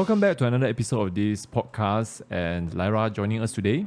welcome back to another episode of this podcast. And Lyra joining us today.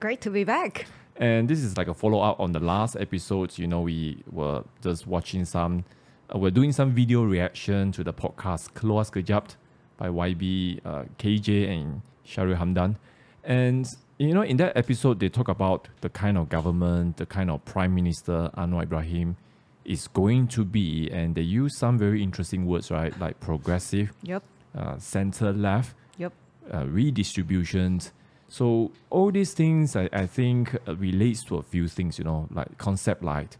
Great to be back. And this is like a follow up on the last episode. You know, we were just watching some, uh, we're doing some video reaction to the podcast Keluar Sekejap by YB, uh, KJ, and Shahril Hamdan. And, you know, in that episode, they talk about the kind of government, the kind of Prime Minister Anwar Ibrahim is going to be. And they use some very interesting words, right? Like progressive, Yep. Uh, center left, Yep. uh, redistributions. So all these things, I, I think, uh, relates to a few things. You know, like concept like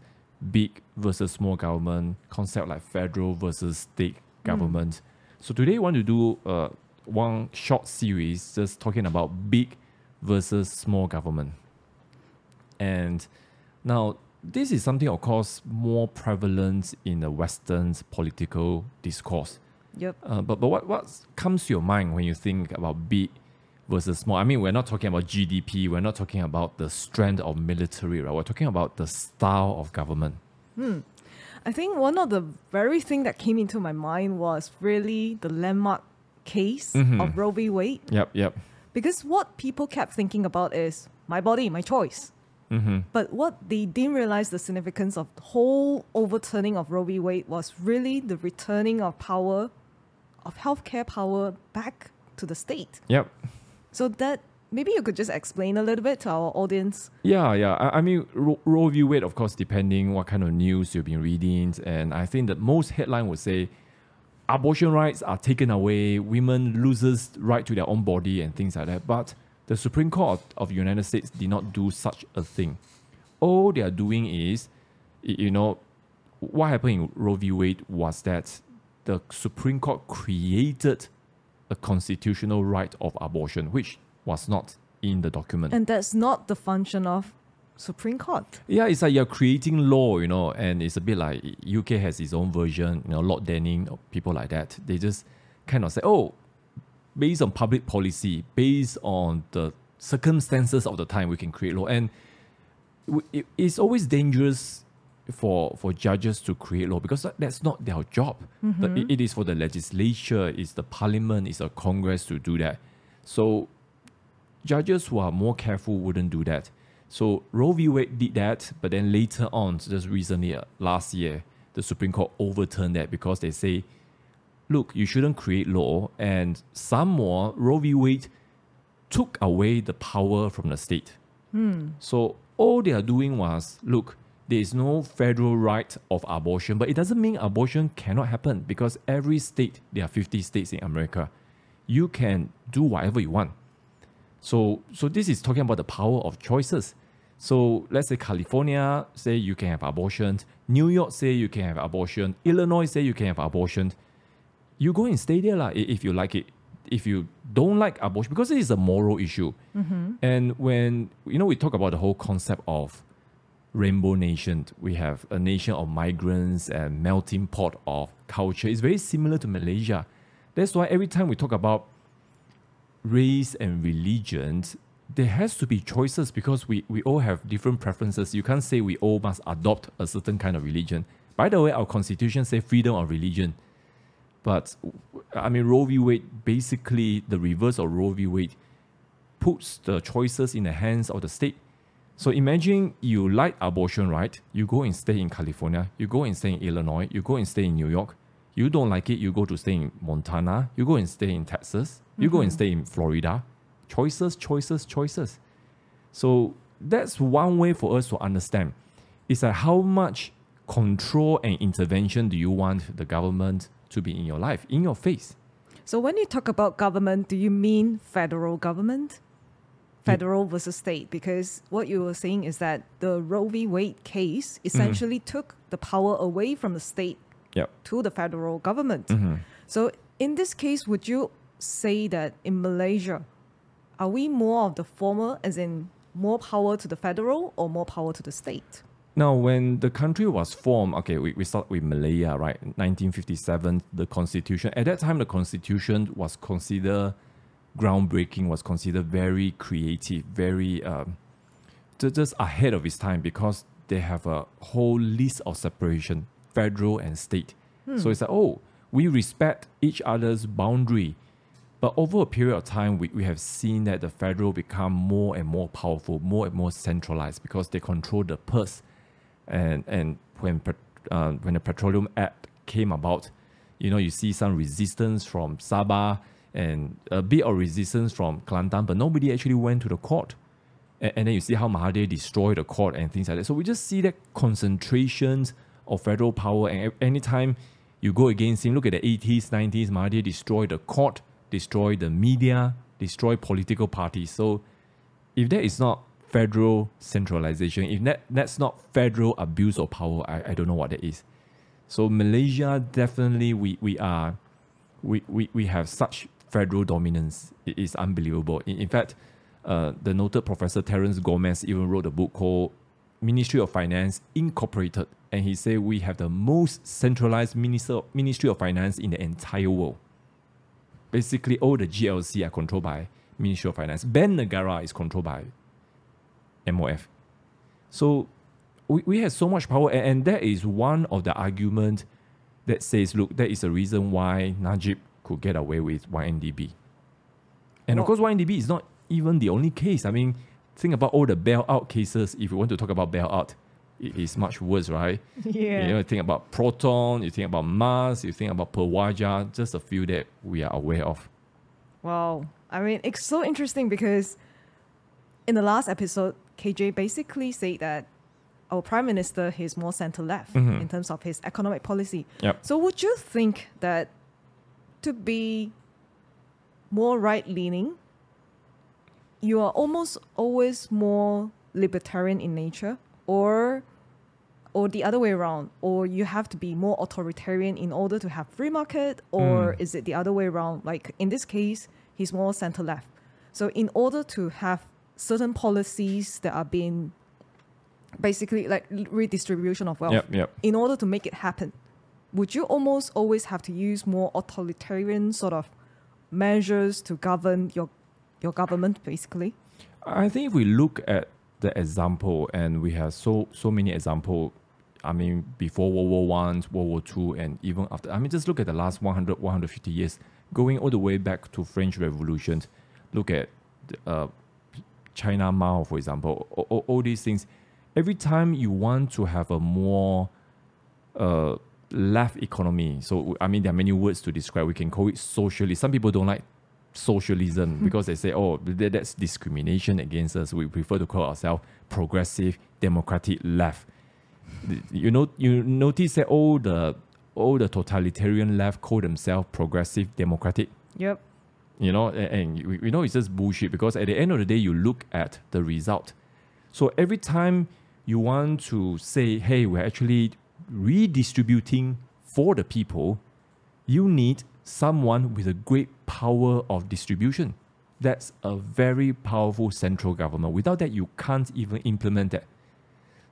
big versus small government, concept like federal versus state government. So today, I want to do uh, one short series just talking about big versus small government. And now, this is something, of course, more prevalent in the Western political discourse. Yep. Uh, but but what what comes to your mind when you think about big versus small? I mean, we're not talking about GDP. We're not talking about the strength of military. Right? We're talking about the style of government. Hmm. I think one of the very thing that came into my mind was really the landmark case Mhm. of Roe v. Wade. Yep. Yep. Because what people kept thinking about is my body, my choice. Mm-hmm. But what they didn't realize the significance of the whole overturning of Roe v. Wade was really the returning of power, of healthcare power back to the state. Yep. So that maybe you could just explain a little bit to our audience. Yeah, yeah. I, I mean, Ro- Roe v. Wade, of course, depending what kind of news you've been reading, and I think that most headline would say abortion rights are taken away, women loses right to their own body, and things like that. But the Supreme Court of, of United States did not do such a thing. All they are doing is, you know, what happened in Roe v. Wade was that the Supreme Court created a constitutional right of abortion, which was not in the document. And that's not the function of Supreme Court. Yeah, it's like you're creating law, you know, and it's a bit like UK has its own version, you know, Lord Denning, people like that. They just kind of say, oh, based on public policy, based on the circumstances of the time, we can create law. And it's always dangerous for for judges to create law because that- that's not their job. The- it- it is for the legislature, it's the parliament, it's the Congress to do that. So judges who are more careful wouldn't do that. So Roe v. Wade did that, but then later on, just recently, uh, last year, the Supreme Court overturned that because they say, look, you shouldn't create law, and some more, Roe v. Wade took away the power from the state. So all they are doing was, look, there is no federal right of abortion, but it doesn't mean abortion cannot happen because every state, there are 50 states in America, you can do whatever you want. So, so this is talking about the power of choices. So let's say California say you can have abortion, New York say you can have abortion, Illinois say you can have abortion. You go and stay there lah, if you like it. If you don't like abortion, because it is a moral issue. Mm-hmm. And when you know we talk about the whole concept of rainbow nation, we have a nation of migrants and melting pot of culture. It's very similar to Malaysia. That's why every time we talk about race and religion, there has to be choices because we, we all have different preferences. You can't say we all must adopt a certain kind of religion. By the way, our constitution says freedom of religion. But I mean, Roe v. Wade, basically the reverse of Roe v. Wade, puts the choices in the hands of the state. So imagine you like abortion, right? You go and stay in California, you go and stay in Illinois, you go and stay in New York. You don't like it, you go to stay in Montana, you go and stay in Texas, you go and mm-hmm. stay in Florida. Choices, choices, choices. So that's one way for us to understand. It's like how much control and intervention do you want the government to be in your life, in your face? So when you talk about government, do you mean federal government? Federal versus state? Because what you were saying is that the Roe v. Wade case essentially took the power away from the state Yep. to the federal government. Mhm. So in this case, would you say that in Malaysia, are we more of the former, as in more power to the federal or more power to the state? Now, when the country was formed, okay, we, we start with Malaya, right? 1957, the constitution. At that time, the constitution was considered groundbreaking, was considered very creative, very um, just ahead of its time because they have a whole list of separation, federal and state. So it's like, oh, we respect each other's boundary. But over a period of time, we, we have seen that the federal become more and more powerful, more and more centralized because they control the purse. And and when uh, when the Petroleum Act came about, you know, you see some resistance from Sabah and a bit of resistance from Kelantan, but nobody actually went to the court. And, and then you see how Mahathir destroyed the court and things like that. So we just see that concentrations of federal power. And anytime you go against him, look at the 80s, 90s, Mahathir destroyed the court, destroyed the media, destroyed political parties. So if that is not federal centralization, if that, that's not federal abuse of power, I, I don't know what that is. So Malaysia definitely we, we are we, we, we have such federal dominance. It is unbelievable. In, in fact, uh, the noted professor Terence Gomez even wrote a book called Ministry of Finance Incorporated, and he said we have the most centralized minister, Ministry of Finance in the entire world. Basically, all the GLC are controlled by Ministry of Finance. Bank Negara is controlled by MOF. So we, we have so much power, and, and that is one of the argument that says, look, that is the reason why Najib could get away with 1MDB. And of course, 1MDB is not even the only case. I mean, think about all the bailout cases. If you want to talk about bailout, it is much worse, right? Yeah. You know, think about Proton, you think about MAS, you think about Perwaja, just a few that we are aware of. Wow. I mean, it's so interesting because in the last episode, KJ basically said that our prime minister is more center left Mhm. in terms of his economic policy. Yep. So would you think that to be more right leaning, you are almost always more libertarian in nature or or the other way around or you have to be more authoritarian in order to have free market or Mm. is it the other way around like in this case he's more center left so in order to have certain policies that are being basically like redistribution of wealth Yep, yep. in order to make it happen, would you almost always have to use more authoritarian sort of measures to govern your your government, basically? I think if we look at the example, and we have so so many example. I mean, before World War One, World War Two, and even after. I mean, just look at the last 100, 150 years, going all the way back to French Revolution. Look at uh, China Mao, for example. All, all, all these things. Every time you want to have a more uh, left economy, so I mean, there are many words to describe. We can call it socialist. Some people don't like socialism hmm. because they say, oh, that, that's discrimination against us. We prefer to call ourselves progressive, democratic left. You know, you notice that all the all the totalitarian left call themselves progressive, democratic. Yep. You know, and, and we, we know it's just bullshit because at the end of the day, you look at the result. So every time you want to say, hey, we're actually redistributing for the people, you need someone with a great power of distribution. That's a very powerful central government. Without that, you can't even implement that.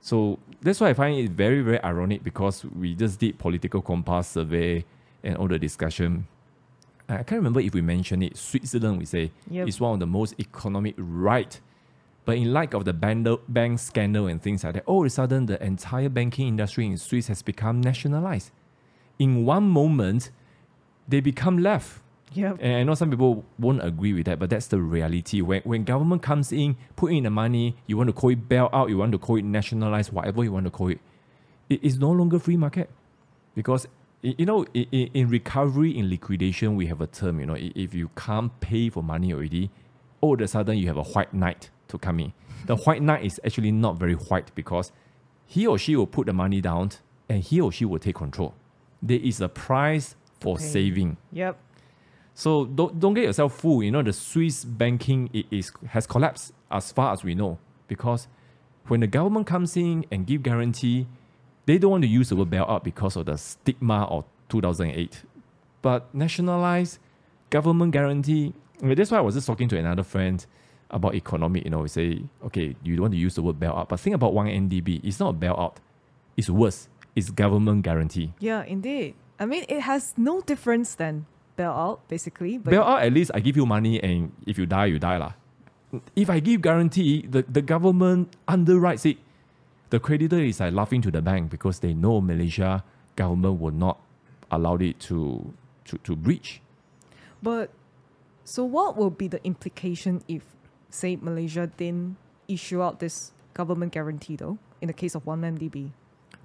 So that's why I find it very, very ironic because we just did political compass survey and all the discussion. I can't remember if we mentioned it. Switzerland, we say, Yep. is one of the most economic right. But in light of the bank scandal and things like that, all of a sudden the entire banking industry in Swiss has become nationalized. In one moment, they become left. Yep. And I know some people won't agree with that, but that's the reality. When when government comes in, put in the money, you want to call it bailout, you want to call it nationalized, whatever you want to call it, it is no longer free market. Because you know, in recovery, in liquidation, we have a term. You know, if you can't pay for money already, all of a sudden you have a white knight to come in. The white knight is actually not very white because he or she will put the money down and he or she will take control. There is a price for pay. saving. Yep. So don't, don't get yourself fooled. You know, the Swiss banking is, has collapsed as far as we know because when the government comes in and give guarantee, they don't want to use the word bailout because of the stigma of 2008. But nationalized government guarantee, I mean, that's why I was just talking to another friend about economic. You know, we say, okay, you don't want to use the word bailout, but think about one MDB. It's not a bailout. It's worse. It's government guarantee. Yeah, indeed. I mean, it has no difference than bailout, basically. But Bailout, at least I give you money and if you die, you die. lah. If I give guarantee, the, the government underwrites it. The creditor is like laughing to the bank because they know Malaysia government will not allow it to, to, to breach. But So, what will be the implication if, say, Malaysia didn't issue out this government guarantee, though, in the case of 1MDB?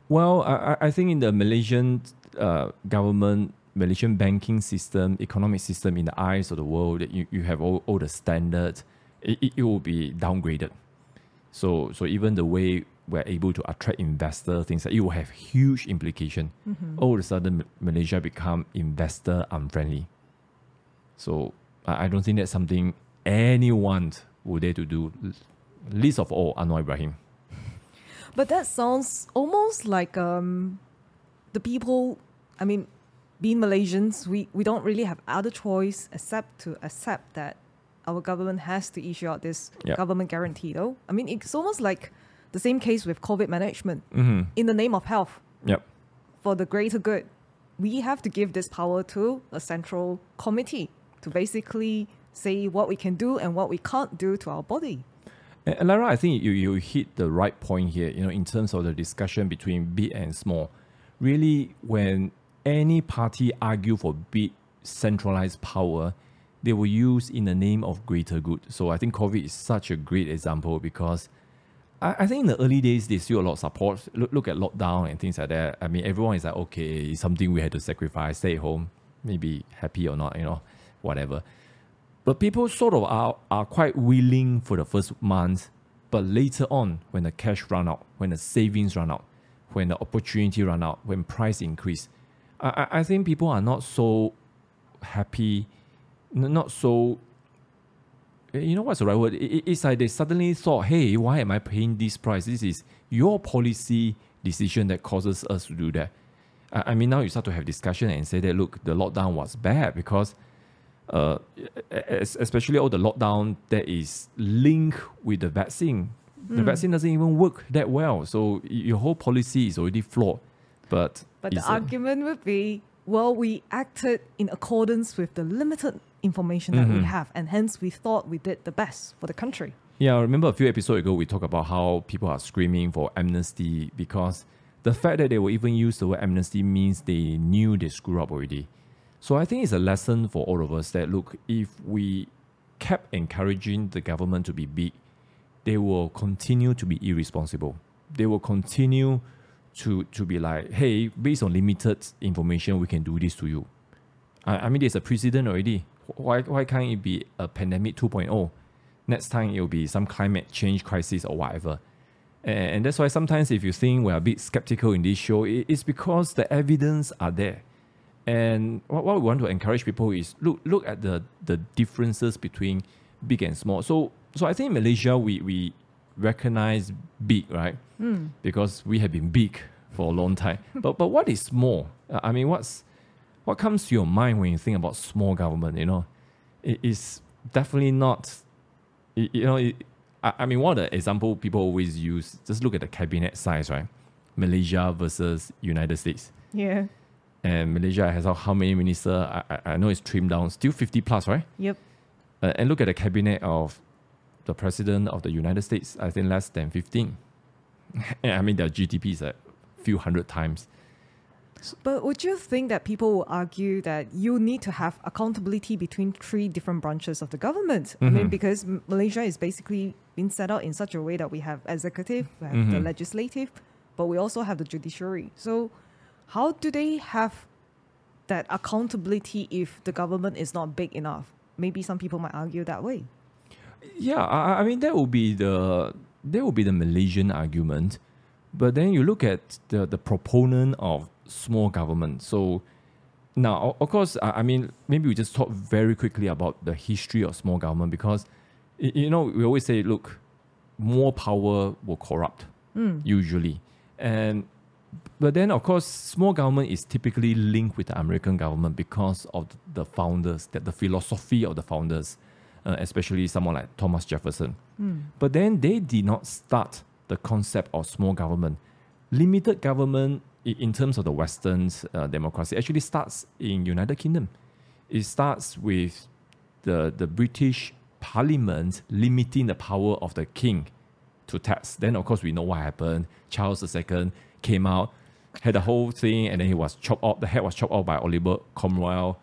Well, I, I- think in the Malaysian uh, government, Malaysian banking system, economic system, in the eyes of the world, you, you have all, all the standards, it, it, will be downgraded. So, so even the way we're able to attract investors, things like it will have huge implication. All of a sudden, Malaysia become investor unfriendly. So I, I don't think that's something anyone would dare to do. Least of all, Anwar Ibrahim. But that sounds almost like um, the people, I mean, being Malaysians, we, we don't really have other choice except to accept that our government has to issue out this Yeah. government guarantee, though. I mean, it's almost like the same case with COVID management. Mm-hmm. In the name of health, Yep. for the greater good, we have to give this power to a central committee to basically say what we can do and what we can't do to our body. And, Lara, I think you, you hit the right point here, you know, in terms of the discussion between big and small. Really, when any party argue for big centralized power, they will use in the name of greater good. So I think COVID is such a great example because I, I think in the early days, they still a lot of support. Look, look at lockdown and things like that. I mean, everyone is like, okay, it's something we had to sacrifice, stay home, maybe happy or not, you know, whatever. But people sort of are, are quite willing for the first month, but later on, when the cash run out, when the savings run out, when the opportunity run out, when price increase, I, I, think people are not so happy, not so. eh, You know what's the right word? It- it- it's like they suddenly thought, "Hey, why am I paying this price? This is your policy decision that causes us to do that." I mean, now you start to have discussion and say that look, the lockdown was bad because uh, especially all the lockdown that is linked with the vaccine. The vaccine doesn't even work that well, so your whole policy is already flawed. But, But the argument would be, well, we acted in accordance with the limited information that we Mhm. have, and hence we thought we did the best for the country. Yeah, I remember a few episodes ago we talked about how people are screaming for amnesty because the fact that they will even use the word amnesty means they knew they screwed up already. So I think it's a lesson for all of us that look, if we kept encouraging the government to be big, they will continue to be irresponsible. They will continue to to be like, hey, based on limited information, we can do this to you. I, I mean, there's a precedent already. Why why can't it be a pandemic 2.0? Next time it will be some climate change crisis or whatever. And, and that's why sometimes if you think we're a bit skeptical in this show, it- it's because the evidence are there. And what, what we want to encourage people is look look at the the differences between big and small. So so I think in Malaysia we we recognize big, right? Because we have been big for a long time. but but what is small? Uh, I mean, what's what comes to your mind when you think about small government? You know, it is definitely not. You know, it, I, I mean, one of the example people always use. Just look at the cabinet size, right? Malaysia versus United States Yeah. And Malaysia has how, many minister? I, I, I know it's trimmed down, still 50 plus, right? Yep. Uh, and look at the cabinet of the president of the United States, I think less than 15. and I mean, their GDP is a few hundred times. But would you think that people will argue that you need to have accountability between three different branches of the government? I mean, Mhm. because Malaysia is basically been set out in such a way that we have executive, we have the Mhm. legislative, but we also have the judiciary. So, how do they have that accountability if the government is not big enough? Maybe some people might argue that way. Yeah, I, I mean that would be the that would be the Malaysian argument, but then you look at the the proponent of small government. So now, of course, I, I mean maybe we just talk very quickly about the history of small government because you know we always say, look, more power will corrupt hmm. usually, and but then of course small government is typically linked with the American government because of the founders, that the philosophy of the founders uh, especially someone like Thomas Jefferson. But then they did not start the concept of small government. Limited government, in terms of the Western uh, democracy, actually starts in United Kingdom. It starts with the the British Parliament limiting the power of the king to tax. Then of course we know what happened. Charles II came out, had the whole thing, and then he was chopped off. The head was chopped off by Oliver Cromwell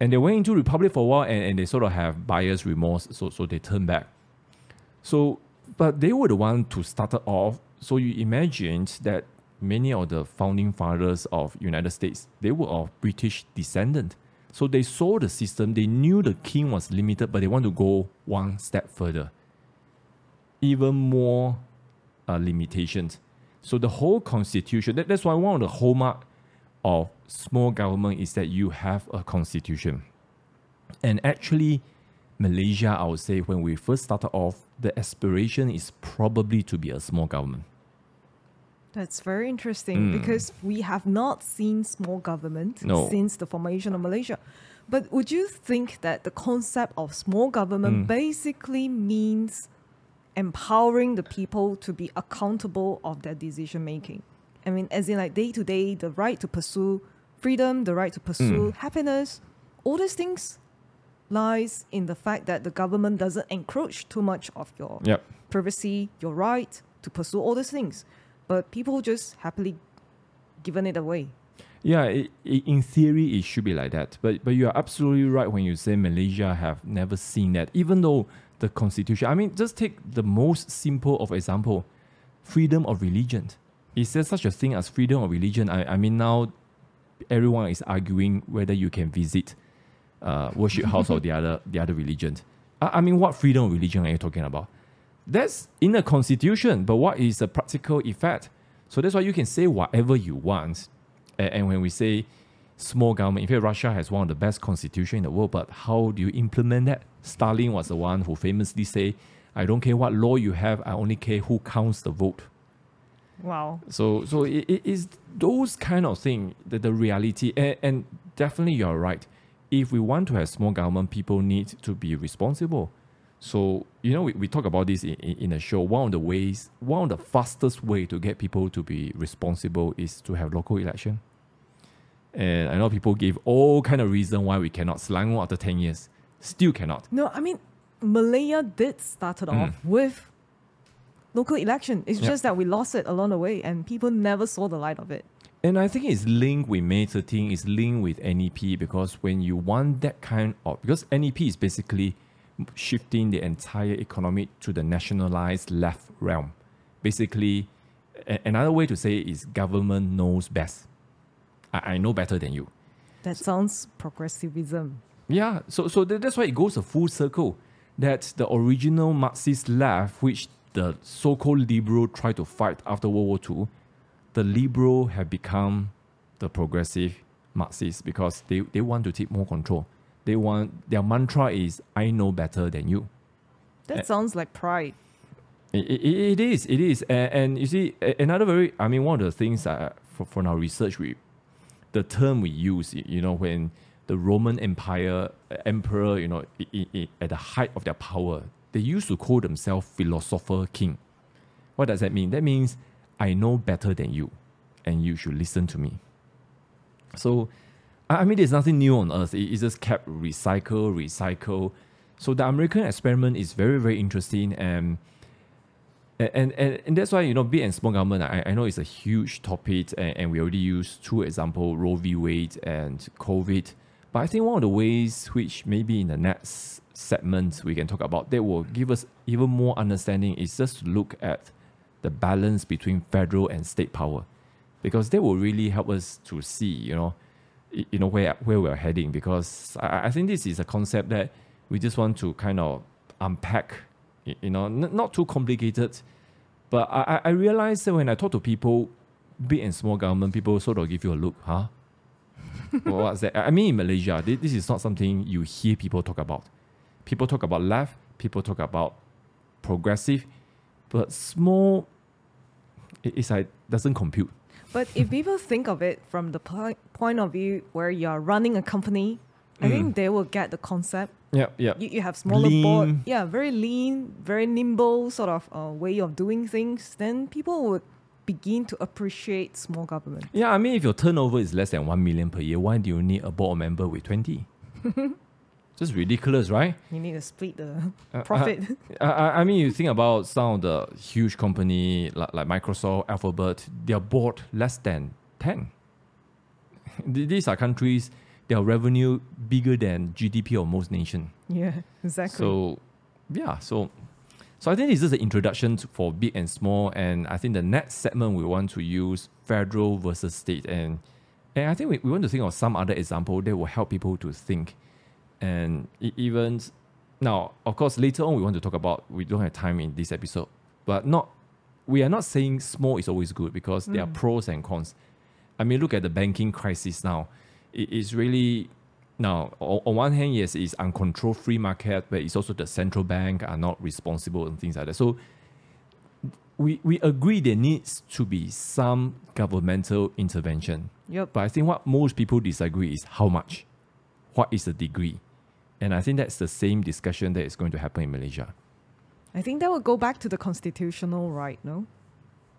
And they went into Republic for a while and, and they sort of have buyer's remorse, so, so they turn back. So, but they were the one to start it off. So you imagined that many of the founding fathers of United States, they were of British descendant. So they saw the system, they knew the king was limited, but they want to go one step further. Even more uh, limitations. So the whole constitution, that, that's why one of the hallmark of small government is that you have a constitution. And actually, Malaysia, I would say, when we first started off, the aspiration is probably to be a small government. That's very interesting Mm. because we have not seen small government No. since the formation of Malaysia. But would you think that the concept of small government Mm. basically means empowering the people to be accountable of their decision making? I mean, as in like day to day, the right to pursue freedom, the right to pursue Mm. happiness, all these things lies in the fact that the government doesn't encroach too much of your Yep. privacy, your right to pursue all these things. But people just happily given it away. Yeah, i i in theory, it should be like that. But but you are absolutely right when you say Malaysia have never seen that. Even though the constitution, I mean, just take the most simple of example, freedom of religion. Is there such a thing as freedom of religion? I, I mean, now everyone is arguing whether you can visit uh, worship house of the other the other religion. I, I mean, what freedom of religion are you talking about? That's in the constitution, but what is the practical effect? So that's why you can say whatever you want. A- And, when we say small government, in fact, Russia has one of the best constitution in the world, but how do you implement that? Stalin was the one who famously said, I don't care what law you have, I only care who counts the vote. Wow. So so it, it is those kind of thing that the reality and, and definitely you're right. If we want to have small government, people need to be responsible. So you know we, we talk about this in, in, in a show. One of the ways, one of the fastest way to get people to be responsible is to have local election. And I know people give all kind of reason why we cannot. Selangor after ten years still cannot. No, I mean, Malaya did start it off with local election. It's Mm. Yep. just that we lost it along the way and people never saw the light of it. And I think it's linked with May 13, it's linked with NEP because when you want that kind of, because NEP is basically shifting the entire economy to the nationalized left realm. Basically, a- another way to say it is government knows best. I, I know better than you. That sounds progressivism. Yeah, so so tha- that's why it goes a full circle. That the original Marxist left, which the so-called liberal tried to fight after World War II, the liberal have become the progressive Marxists because they, they want to take more control. They want their mantra is I know better than you. That Eh. sounds like pride. It, it, it is, it is. And, and you see, another very, I mean, one of the things uh, for, from our research, we, the term we use, you know, when the Roman Empire uh, emperor, you know, at the height of their power, they used to call themselves philosopher king. What does that mean? That means I know better than you, and you should listen to me. So, I mean, there's nothing new on earth. It, it just kept recycle, recycle. So the American experiment is very, very interesting and and, and, and, and that's why, you know, big and small government, I, I know it's a huge topic and, and we already used two example, Roe v. Wade and COVID. But I think one of the ways which maybe in the next segment we can talk about that will give us even more understanding is just to look at the balance between federal and state power. Because that will really help us to see, you know, you know where where we're heading. Because I, I think this is a concept that we just want to kind of unpack you know, n- not too complicated. But I, I- realize that when I talk to people, big and small government, people sort of give you a look, huh? What's that? I mean, in Malaysia, this is not something you hear people talk about. People talk about left, people talk about progressive, but small, it's like doesn't compute. But if people think of it from the point point of view where you're running a company, I Mm. think they will get the concept. Yeah, yeah. You, you have smaller board, yeah, very lean, very nimble sort of uh, way of doing things. Then people would begin to appreciate small government. Yeah, I mean, if your turnover is less than 1 million per year, why do you need a board member with 20? Just ridiculous, right? You need to split the Uh, uh, profit. I, I I mean, you think about some of the huge company like, like Microsoft, Alphabet, their board less than 10. These are countries their revenue bigger than GDP of most nations. Yeah, exactly. So, yeah, so so I think this is an introduction to, for big and small, and I think the next segment we want to use federal versus state, and and I think we, we want to think of some other example that will help people to think, and even now, of course, later on we want to talk about. We don't have time in this episode, but not we are not saying small is always good because there are mm. pros and cons. I mean, look at the banking crisis now. It is really now on, on one hand, yes, it's uncontrolled free market, but it's also the central bank are not responsible and things like that. So we we agree there needs to be some governmental intervention. yep. But I think what most people disagree is how much, what is the degree, and I think that's the same discussion that is going to happen in Malaysia. I think that would go back to the constitutional right, no?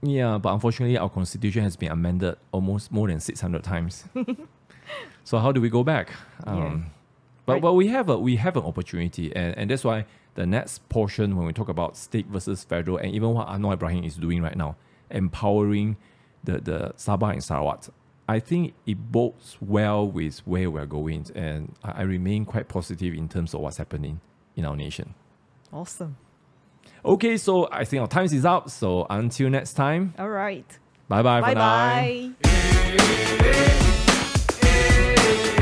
Yeah, but unfortunately, our constitution has been amended almost more than six hundred times. so how do we go back? Um, But Right. but we have a we have an opportunity, and, and that's why the next portion when we talk about state versus federal, and even what Anwar Ibrahim is doing right now, empowering the the Sabah and Sarawak, I think it bodes well with where we're going, and I, I remain quite positive in terms of what's happening in our nation. Awesome. Okay, so I think our time is up. So until next time, All right. bye bye for Bye now. bye.